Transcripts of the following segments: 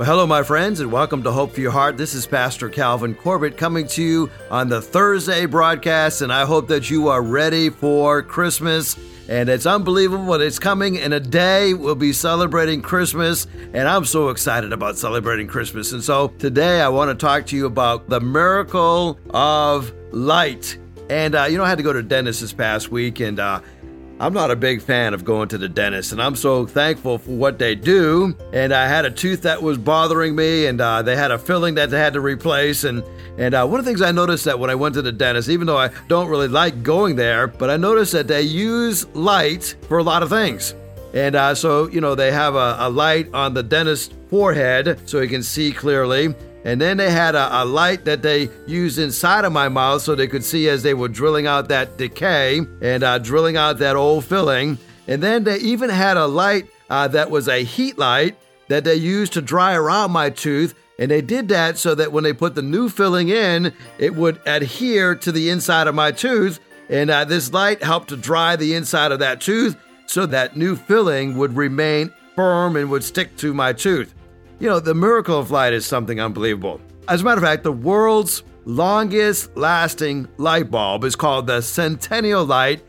Well, hello, my friends, and welcome to Hope for Your Heart. This is Pastor Calvin Corbett coming to you on the Thursday broadcast, and I hope that you are ready for Christmas. And it's unbelievable. That it's coming in a day. We'll be celebrating Christmas, and I'm so excited about celebrating Christmas. And so today I want to talk to you about the miracle of light. And, uh, you know, I had to go to dentist this past week, and uh, I'm not a big fan of going to the dentist, and I'm so thankful for what they do. And I had a tooth that was bothering me, and uh, they had a filling that they had to replace. And and uh, one of the things I noticed that when I went to the dentist, even though I don't really like going there, but I noticed that they use light for a lot of things. And uh, so, you know, they have a, a light on the dentist's forehead so he can see clearly. And then they had a, a, light that they used inside of my mouth so they could see as they were drilling out that decay and uh, drilling out that old filling. And then they even had a light uh, that was a heat light that they used to dry around my tooth. And they did that so that when they put the new filling in, it would adhere to the inside of my tooth. And uh, this light helped to dry the inside of that tooth so that new filling would remain firm and would stick to my tooth. You know, the miracle of light is something unbelievable. As a matter of fact, the world's longest lasting light bulb is called the Centennial Light,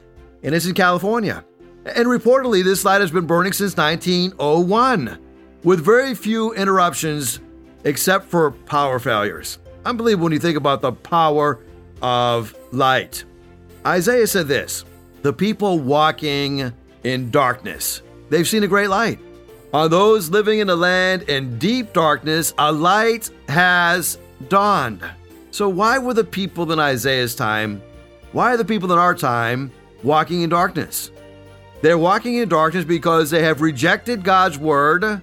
and it's in California. And reportedly, this light has been burning since 1901, with very few interruptions except for power failures. Unbelievable when you think about the power of light. Isaiah said this The people walking in darkness, they've seen a great light. On those living in a land in deep darkness, a light has dawned. So, why were the people in Isaiah's time, why are the people in our time walking in darkness? They're walking in darkness because they have rejected God's word.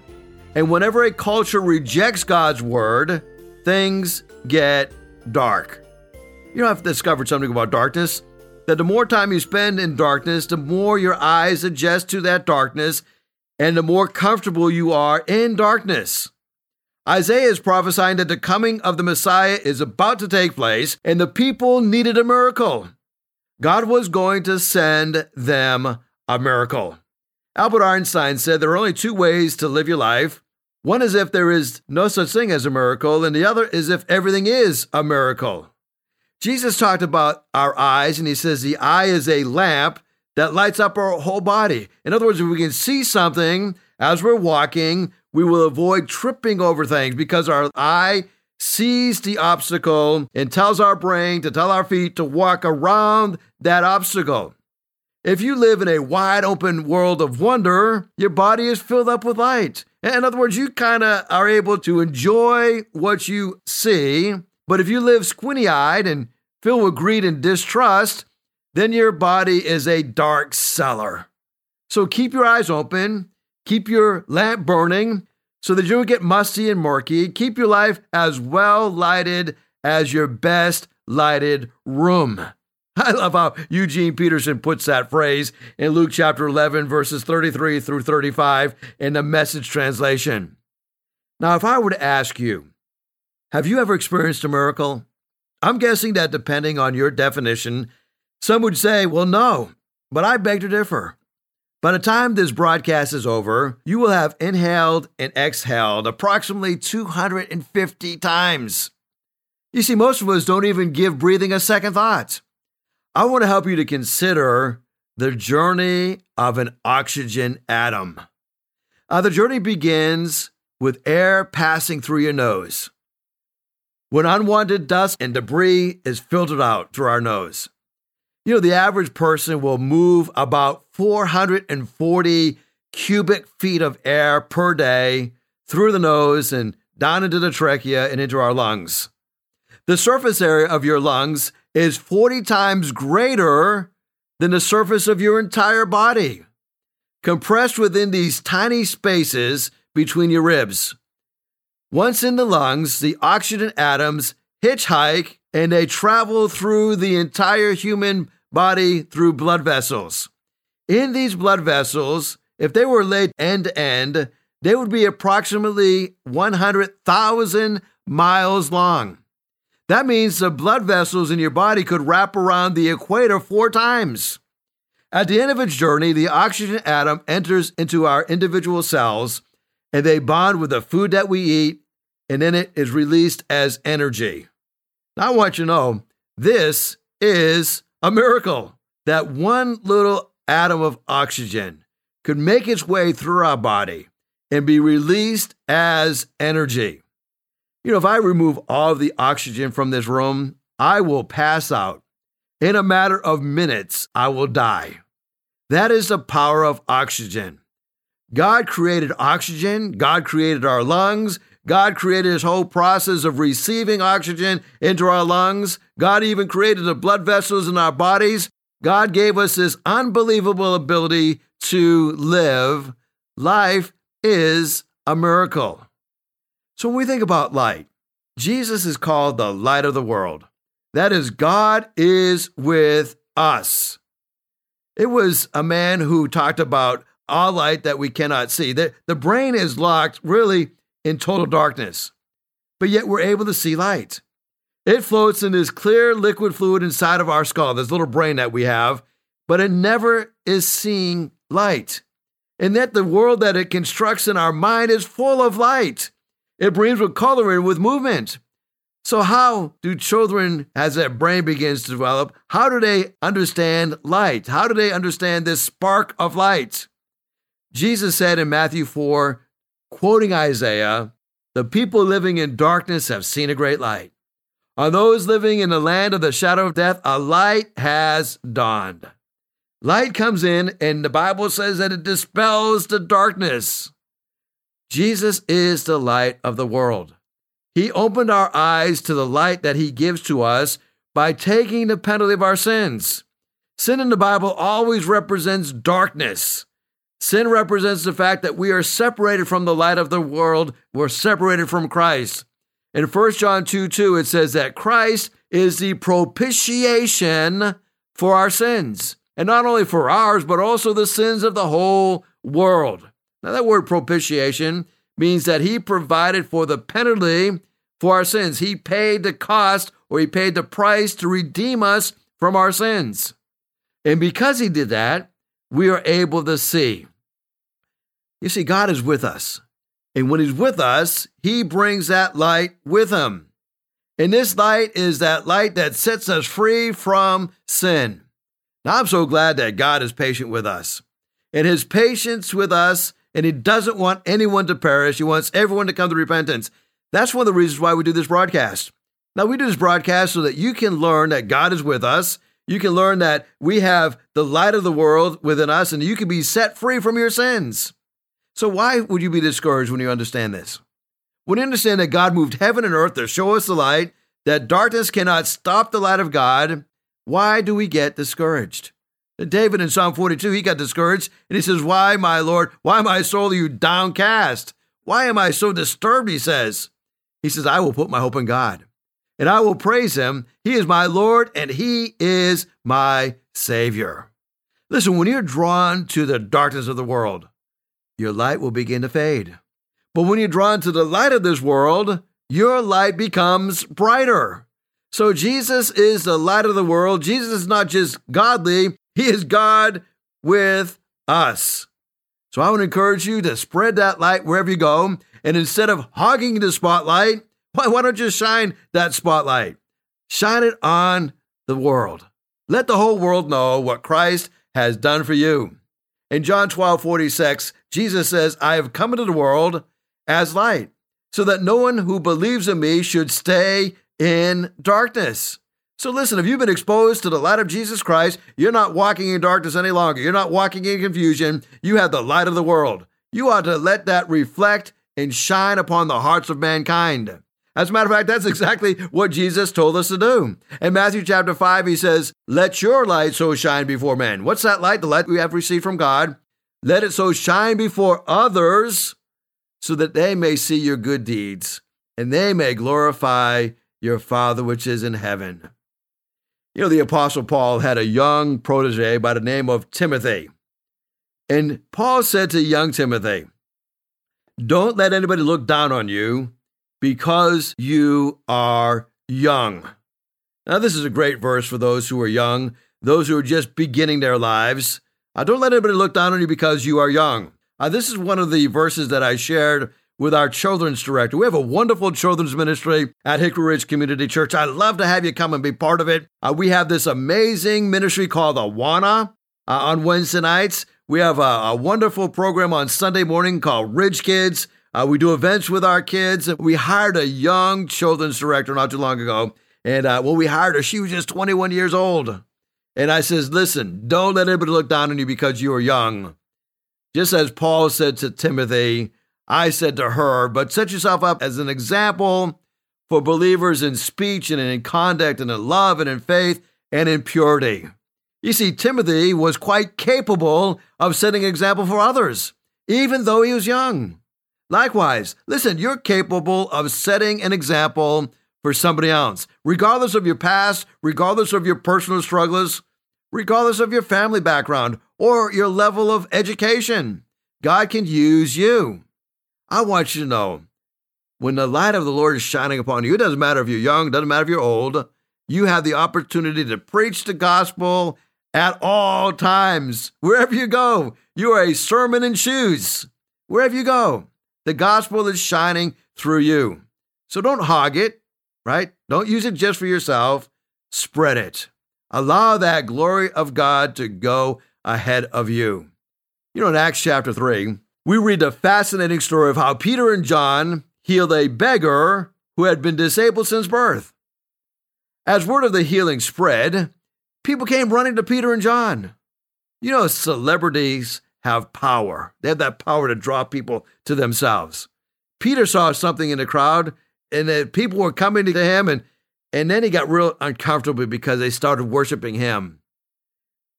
And whenever a culture rejects God's word, things get dark. You know, I've discovered something about darkness that the more time you spend in darkness, the more your eyes adjust to that darkness and the more comfortable you are in darkness. Isaiah is prophesying that the coming of the Messiah is about to take place, and the people needed a miracle. God was going to send them a miracle. Albert Einstein said there are only two ways to live your life. One is if there is no such thing as a miracle, and the other is if everything is a miracle. Jesus talked about our eyes, and he says the eye is a lamp that lights up our whole body. In other words, if we can see something as we're walking, we will avoid tripping over things because our eye sees the obstacle and tells our brain to tell our feet to walk around that obstacle. If you live in a wide open world of wonder, your body is filled up with light. In other words, you kind of are able to enjoy what you see. But if you live squinty eyed and filled with greed and distrust, then your body is a dark cellar. So keep your eyes open, keep your lamp burning so that you don't get musty and murky. Keep your life as well lighted as your best lighted room. I love how Eugene Peterson puts that phrase in Luke chapter 11, verses 33 through 35 in the message translation. Now, if I were to ask you, have you ever experienced a miracle? I'm guessing that depending on your definition, some would say, well, no, but I beg to differ. By the time this broadcast is over, you will have inhaled and exhaled approximately 250 times. You see, most of us don't even give breathing a second thought. I want to help you to consider the journey of an oxygen atom. Uh, the journey begins with air passing through your nose. When unwanted dust and debris is filtered out through our nose. You know, the average person will move about 440 cubic feet of air per day through the nose and down into the trachea and into our lungs. The surface area of your lungs is 40 times greater than the surface of your entire body, compressed within these tiny spaces between your ribs. Once in the lungs, the oxygen atoms hitchhike and they travel through the entire human body through blood vessels. In these blood vessels, if they were laid end to end, they would be approximately 100,000 miles long. That means the blood vessels in your body could wrap around the equator four times. At the end of its journey, the oxygen atom enters into our individual cells, and they bond with the food that we eat, and then it is released as energy. Now, I want you to know this is a miracle that one little atom of oxygen could make its way through our body and be released as energy. You know, if I remove all of the oxygen from this room, I will pass out. In a matter of minutes, I will die. That is the power of oxygen. God created oxygen, God created our lungs, God created his whole process of receiving oxygen into our lungs. God even created the blood vessels in our bodies. God gave us this unbelievable ability to live. Life is a miracle. So when we think about light, Jesus is called the light of the world. That is, God is with us. It was a man who talked about all light that we cannot see. The, the brain is locked really in total darkness, but yet we're able to see light. It floats in this clear liquid fluid inside of our skull, this little brain that we have, but it never is seeing light. And yet the world that it constructs in our mind is full of light. It brings with color and with movement. So, how do children, as their brain begins to develop, how do they understand light? How do they understand this spark of light? Jesus said in Matthew 4, quoting Isaiah, The people living in darkness have seen a great light. On those living in the land of the shadow of death, a light has dawned. Light comes in, and the Bible says that it dispels the darkness. Jesus is the light of the world. He opened our eyes to the light that He gives to us by taking the penalty of our sins. Sin in the Bible always represents darkness. Sin represents the fact that we are separated from the light of the world, we're separated from Christ. In 1 John 2 2, it says that Christ is the propitiation for our sins, and not only for ours, but also the sins of the whole world. Now, that word propitiation means that he provided for the penalty for our sins. He paid the cost or he paid the price to redeem us from our sins. And because he did that, we are able to see. You see, God is with us. And when he's with us, he brings that light with him. And this light is that light that sets us free from sin. Now, I'm so glad that God is patient with us. And his patience with us and he doesn't want anyone to perish. He wants everyone to come to repentance. That's one of the reasons why we do this broadcast. Now, we do this broadcast so that you can learn that God is with us. You can learn that we have the light of the world within us, and you can be set free from your sins. So, why would you be discouraged when you understand this? When you understand that God moved heaven and earth to show us the light, that darkness cannot stop the light of God, why do we get discouraged? David in Psalm 42, he got discouraged and he says, Why, my Lord, why, my soul, are you downcast? Why am I so disturbed? He says. He says, I will put my hope in God and I will praise him. He is my Lord and he is my Savior. Listen, when you're drawn to the darkness of the world, your light will begin to fade. But when you're drawn to the light of this world, your light becomes brighter. So Jesus is the light of the world. Jesus is not just godly, he is God with us. So I would encourage you to spread that light wherever you go. And instead of hogging the spotlight, why, why don't you shine that spotlight? Shine it on the world. Let the whole world know what Christ has done for you. In John 12 46, Jesus says, I have come into the world as light, so that no one who believes in me should stay in darkness. So listen, if you've been exposed to the light of Jesus Christ, you're not walking in darkness any longer. You're not walking in confusion. You have the light of the world. You ought to let that reflect and shine upon the hearts of mankind. As a matter of fact, that's exactly what Jesus told us to do. In Matthew chapter 5, he says, Let your light so shine before men. What's that light? The light we have received from God. Let it so shine before others so that they may see your good deeds and they may glorify your Father which is in heaven. You know, the Apostle Paul had a young protege by the name of Timothy. And Paul said to young Timothy, Don't let anybody look down on you because you are young. Now, this is a great verse for those who are young, those who are just beginning their lives. Uh, don't let anybody look down on you because you are young. Uh, this is one of the verses that I shared with our children's director. We have a wonderful children's ministry at Hickory Ridge Community Church. I'd love to have you come and be part of it. Uh, we have this amazing ministry called Awana uh, on Wednesday nights. We have a, a, wonderful program on Sunday morning called Ridge Kids. Uh, we do events with our kids. We hired a young children's director not too long ago. And uh, when we hired her, she was just 21 years old. And I says, listen, don't let anybody look down on you because you are young. Just as Paul said to Timothy, I said to her, but set yourself up as an example for believers in speech and in conduct and in love and in faith and in purity. You see, Timothy was quite capable of setting an example for others, even though he was young. Likewise, listen, you're capable of setting an example for somebody else, regardless of your past, regardless of your personal struggles, regardless of your family background or your level of education. God can use you. I want you to know when the light of the Lord is shining upon you, it doesn't matter if you're young, doesn't matter if you're old, you have the opportunity to preach the gospel at all times. Wherever you go, you are a sermon in shoes. Wherever you go, the gospel is shining through you. So don't hog it, right? Don't use it just for yourself. Spread it. Allow that glory of God to go ahead of you. You know, in Acts chapter 3, we read the fascinating story of how Peter and John healed a beggar who had been disabled since birth. As word of the healing spread, people came running to Peter and John. You know, celebrities have power. They have that power to draw people to themselves. Peter saw something in the crowd, and the people were coming to him, and, and then he got real uncomfortable because they started worshiping him.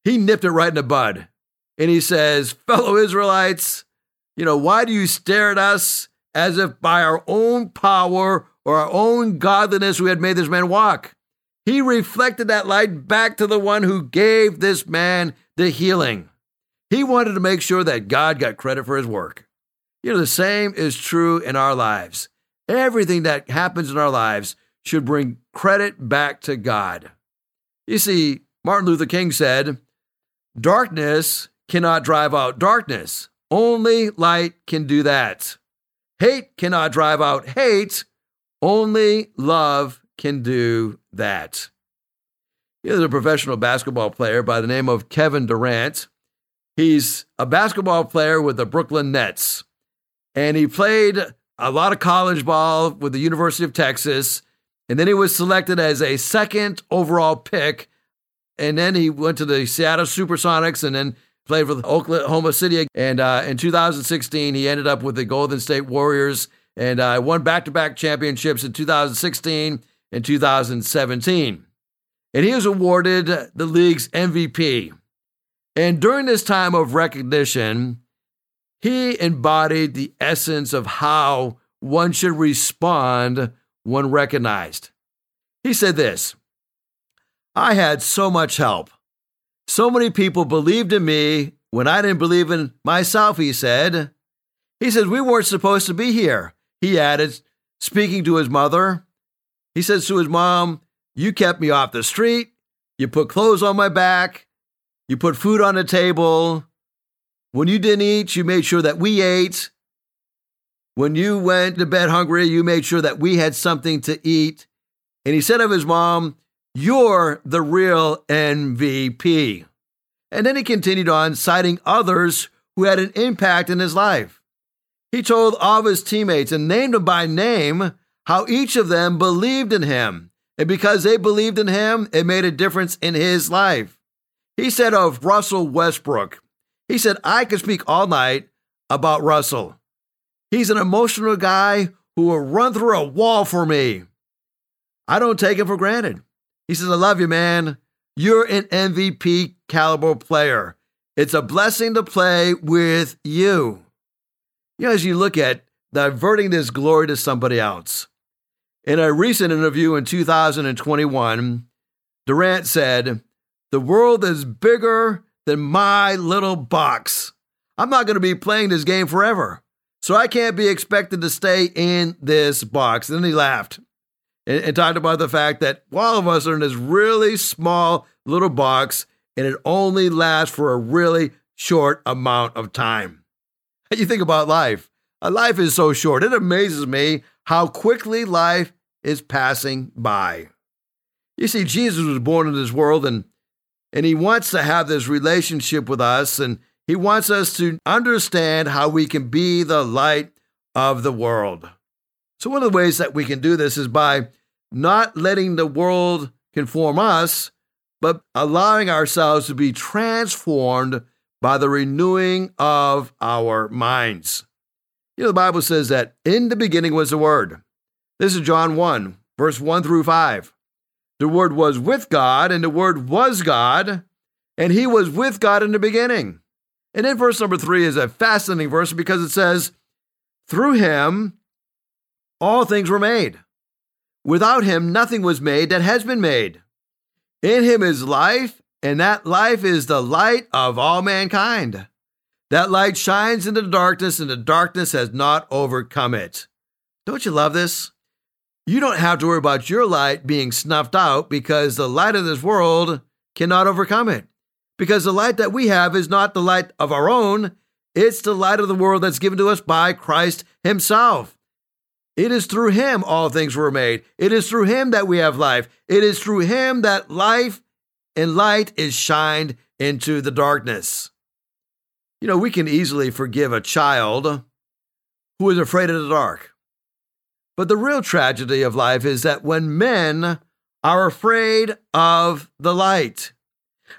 He nipped it right in the bud, and he says, Fellow Israelites, you know, why do you stare at us as if by our own power or our own godliness we had made this man walk? He reflected that light back to the one who gave this man the healing. He wanted to make sure that God got credit for his work. You know, the same is true in our lives. Everything that happens in our lives should bring credit back to God. You see, Martin Luther King said, Darkness cannot drive out darkness. Only light can do that. Hate cannot drive out hate. Only love can do that. Here's a professional basketball player by the name of Kevin Durant. He's a basketball player with the Brooklyn Nets, and he played a lot of college ball with the University of Texas, and then he was selected as a second overall pick, and then he went to the Seattle Supersonics, and then played for the Oklahoma City. And uh, in 2016, he ended up with the Golden State Warriors and uh, won back to back championships in 2016 and 2017. And he was awarded the league's MVP. And during this time of recognition, he embodied the essence of how one should respond when recognized. He said this I had so much help. So many people believed in me when I didn't believe in myself, he said. He says, We weren't supposed to be here. He added, speaking to his mother. He says to his mom, You kept me off the street. You put clothes on my back. You put food on the table. When you didn't eat, you made sure that we ate. When you went to bed hungry, you made sure that we had something to eat. And he said of his mom, you're the real MVP. And then he continued on, citing others who had an impact in his life. He told all of his teammates and named them by name how each of them believed in him. And because they believed in him, it made a difference in his life. He said of Russell Westbrook, he said, I could speak all night about Russell. He's an emotional guy who will run through a wall for me. I don't take him for granted. He says, I love you, man. You're an MVP caliber player. It's a blessing to play with you. You know, as you look at diverting this glory to somebody else. In a recent interview in 2021, Durant said, The world is bigger than my little box. I'm not going to be playing this game forever, so I can't be expected to stay in this box. And then he laughed and, and talked about the fact that all of us are in this really small little box and it only lasts for a really short amount of time. You think about life. Life is so short. It amazes me how quickly life is passing by. You see, Jesus was born in this world and and he wants to have this relationship with us and he wants us to understand how we can be the light of the world. So one of the ways that we can do this is by not letting the world conform us, but allowing ourselves to be transformed by the renewing of our minds. You know, the Bible says that in the beginning was the Word. This is John 1, verse 1 through 5. The Word was with God, and the Word was God, and He was with God in the beginning. And then verse number 3 is a fascinating verse because it says, Through Him all things were made. Without Him nothing was made that has been made. In Him is life, and that life is the light of all mankind. That light shines into the darkness, and the darkness has not overcome it. Don't you love this? You don't have to worry about your light being snuffed out because the light of this world cannot overcome it. Because the light that we have is not the light of our own, it's the light of the world that's given to us by Christ Himself. It is through Him all things were made. It is through Him that we have life. It is through Him that life and light is shined into the darkness. You know, we can easily forgive a child who is afraid of the dark. But the real tragedy of life is that when men are afraid of the light.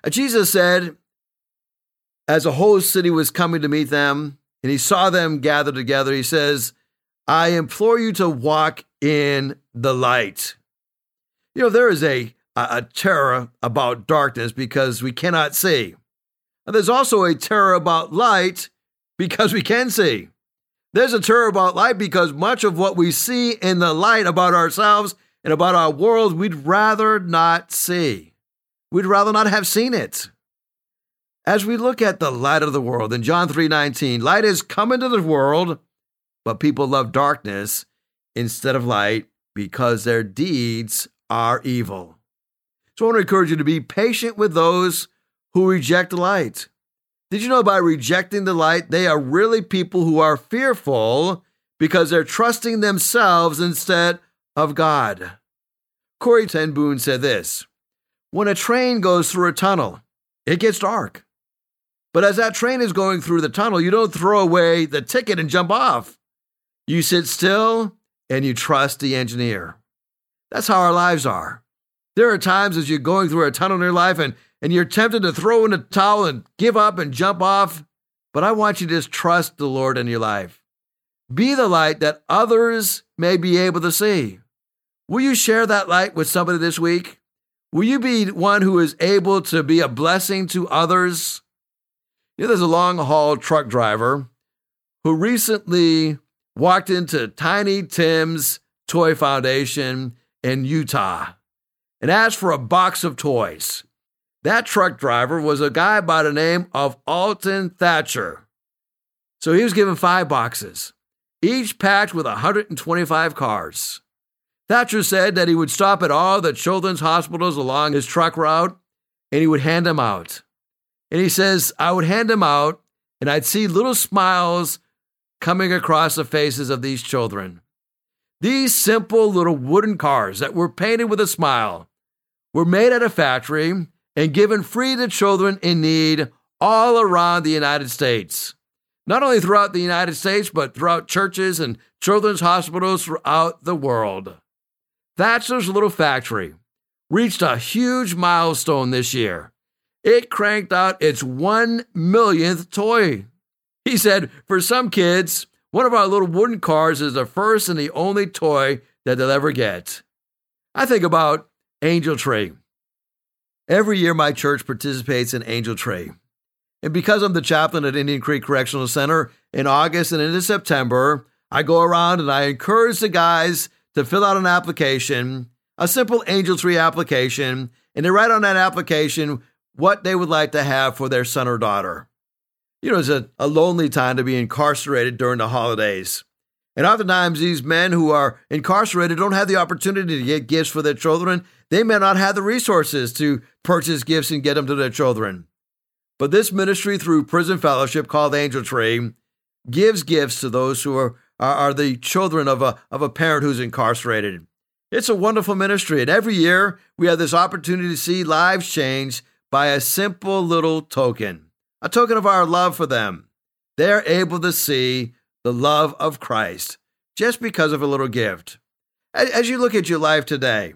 Uh, Jesus said, as a whole city was coming to meet them, and he saw them gathered together, he says, I implore you to walk in the light. You know, there is a, a, terror about darkness because we cannot see. And there's also a terror about light because we can see. There's a terror about light because much of what we see in the light about ourselves and about our world, we'd rather not see. We'd rather not have seen it. As we look at the light of the world in John 3:19, light has come into the world, but people love darkness instead of light because their deeds are evil. So I want to encourage you to be patient with those who reject light. Did you know by rejecting the light, they are really people who are fearful because they're trusting themselves instead of God? Corrie ten Boom said this When a train goes through a tunnel, it gets dark. But as that train is going through the tunnel, you don't throw away the ticket and jump off. You sit still and you trust the engineer. That's how our lives are. There are times as you're going through a tunnel in your life and and you're tempted to throw in a towel and give up and jump off, but I want you to just trust the Lord in your life. Be the light that others may be able to see. Will you share that light with somebody this week? Will you be one who is able to be a blessing to others? You know, there's a long haul truck driver who recently walked into Tiny Tim's Toy Foundation in Utah and asked for a box of toys. That truck driver was a guy by the name of Alton Thatcher. So he was given five boxes, each packed with 125 cars. Thatcher said that he would stop at all the children's hospitals along his truck route and he would hand them out. And he says, I would hand them out and I'd see little smiles coming across the faces of these children. These simple little wooden cars that were painted with a smile were made at a factory and given free to children in need all around the United States. Not only throughout the United States, but throughout churches and children's hospitals throughout the world. Thatcher's Little Factory reached a huge milestone this year. It cranked out its one millionth toy. He said, For some kids, one of our little wooden cars is the first and the only toy that they'll ever get. I think about Angel Tree. Every year, my church participates in Angel Tree. And because I'm the chaplain at Indian Creek Correctional Center, in August and into September, I go around and I encourage the guys to fill out an application, a simple Angel Tree application, and they write on that application what they would like to have for their son or daughter. You know, it's a, a lonely time to be incarcerated during the holidays. And oftentimes, these men who are incarcerated don't have the opportunity to get gifts for their children. They may not have the resources to purchase gifts and get them to their children. But this ministry through Prison Fellowship called Angel Tree gives gifts to those who are, are, are the children of a, of a parent who's incarcerated. It's a wonderful ministry, and every year we have this opportunity to see lives change by a simple little token, a token of our love for them. They're able to see the love of Christ just because of a little gift. As you look at your life today,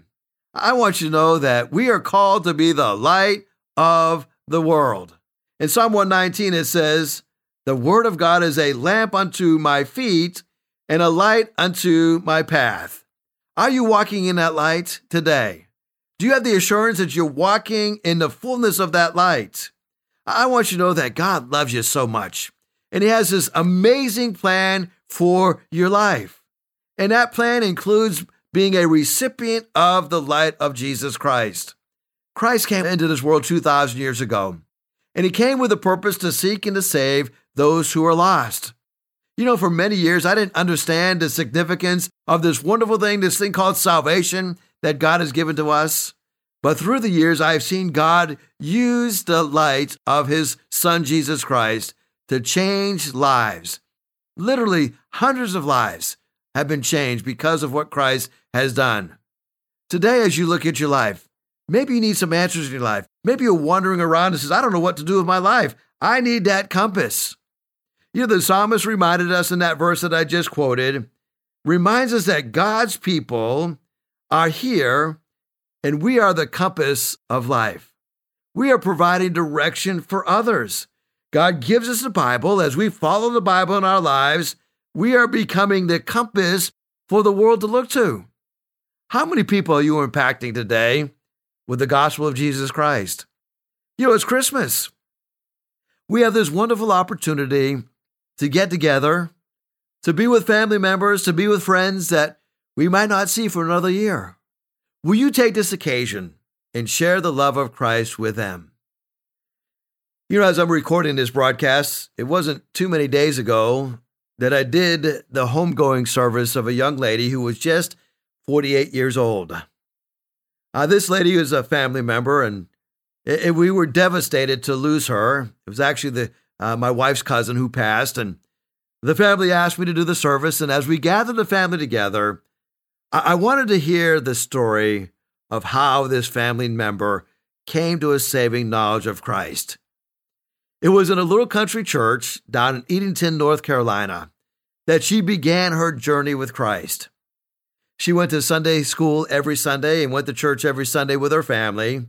I want you to know that we are called to be the light of the world. In Psalm 119, it says, The word of God is a lamp unto my feet and a light unto my path. Are you walking in that light today? Do you have the assurance that you're walking in the fullness of that light? I want you to know that God loves you so much, and He has this amazing plan for your life. And that plan includes being a recipient of the light of Jesus Christ. Christ came into this world 2,000 years ago, and he came with a purpose to seek and to save those who are lost. You know, for many years, I didn't understand the significance of this wonderful thing, this thing called salvation that God has given to us. But through the years, I have seen God use the light of his son, Jesus Christ, to change lives. Literally, hundreds of lives have been changed because of what Christ has done. Today, as you look at your life, maybe you need some answers in your life. Maybe you're wandering around and says, I don't know what to do with my life. I need that compass. You know, the psalmist reminded us in that verse that I just quoted, reminds us that God's people are here and we are the compass of life. We are providing direction for others. God gives us the Bible. As we follow the Bible in our lives, we are becoming the compass for the world to look to. How many people are you impacting today with the gospel of Jesus Christ? You know, it's Christmas. We have this wonderful opportunity to get together, to be with family members, to be with friends that we might not see for another year. Will you take this occasion and share the love of Christ with them? You know, as I'm recording this broadcast, it wasn't too many days ago that I did the homegoing service of a young lady who was just 48 years old. Uh, this lady was a family member, and it, it, we were devastated to lose her. It was actually the uh, my wife's cousin who passed, and the family asked me to do the service. And as we gathered the family together, I, I wanted to hear the story of how this family member came to a saving knowledge of Christ. It was in a little country church down in Edenton, North Carolina, that she began her journey with Christ. She went to Sunday school every Sunday and went to church every Sunday with her family.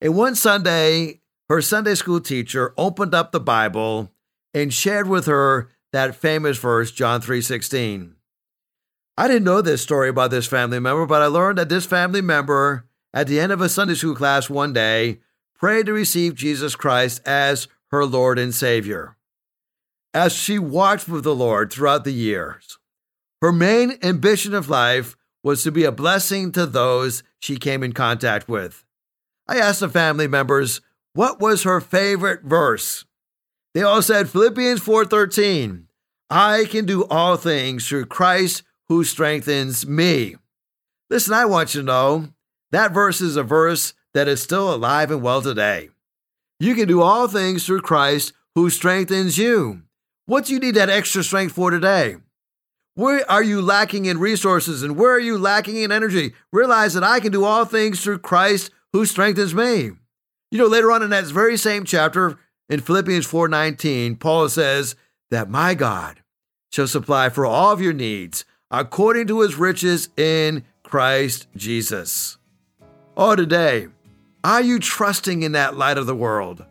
And one Sunday, her Sunday school teacher opened up the Bible and shared with her that famous verse, John 3:16. I didn't know this story about this family member, but I learned that this family member, at the end of a Sunday school class one day, prayed to receive Jesus Christ as her Lord and Savior. As she walked with the Lord throughout the years, her main ambition of life was to be a blessing to those she came in contact with. I asked the family members what was her favorite verse. They all said Philippians 4:13. I can do all things through Christ who strengthens me. Listen, I want you to know that verse is a verse that is still alive and well today. You can do all things through Christ who strengthens you. What do you need that extra strength for today? Where are you lacking in resources and where are you lacking in energy? Realize that I can do all things through Christ who strengthens me. You know, later on in that very same chapter in Philippians 4:19, Paul says that my God shall supply for all of your needs according to his riches in Christ Jesus. Oh, today, are you trusting in that light of the world?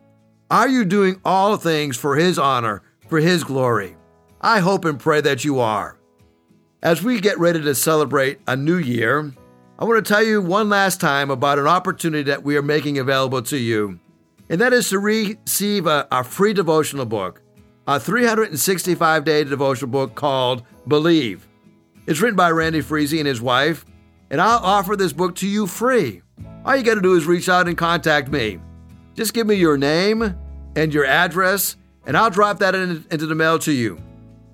Are you doing all things for His honor, for His glory? I hope and pray that you are. As we get ready to celebrate a new year, I want to tell you one last time about an opportunity that we are making available to you, and that is to receive a, a free devotional book, a 365 day devotional book called Believe. It's written by Randy Frazee and his wife, and I'll offer this book to you free. All you got to do is reach out and contact me. Just give me your name and your address, and I'll drop that in, into the mail to you.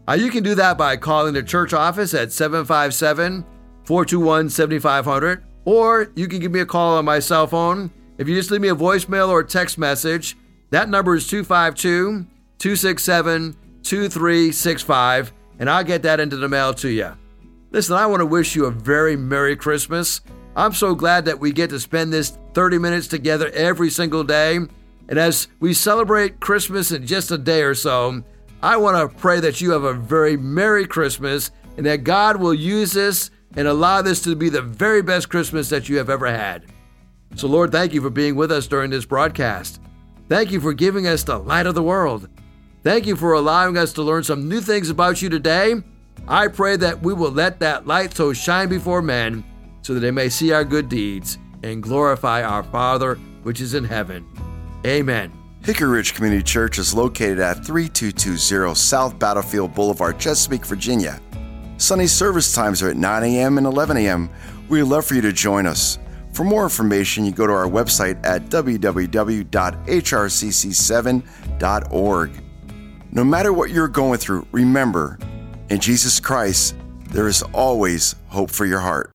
Uh, you can do that by calling the church office at 757 421 7500, or you can give me a call on my cell phone. If you just leave me a voicemail or a text message, that number is 252 267 2365, and I'll get that into the mail to you. Listen, I want to wish you a very Merry Christmas. I'm so glad that we get to spend this 30 minutes together every single day. And as we celebrate Christmas in just a day or so, I want to pray that you have a very Merry Christmas and that God will use this and allow this to be the very best Christmas that you have ever had. So, Lord, thank you for being with us during this broadcast. Thank you for giving us the light of the world. Thank you for allowing us to learn some new things about you today. I pray that we will let that light so shine before men so that they may see our good deeds and glorify our Father which is in heaven. Amen. Hickory Ridge Community Church is located at 3220 South Battlefield Boulevard, Chesapeake, Virginia. Sunday service times are at 9 a.m. and 11 a.m. We'd love for you to join us. For more information, you go to our website at www.hrcc7.org. No matter what you're going through, remember, in Jesus Christ, there is always hope for your heart.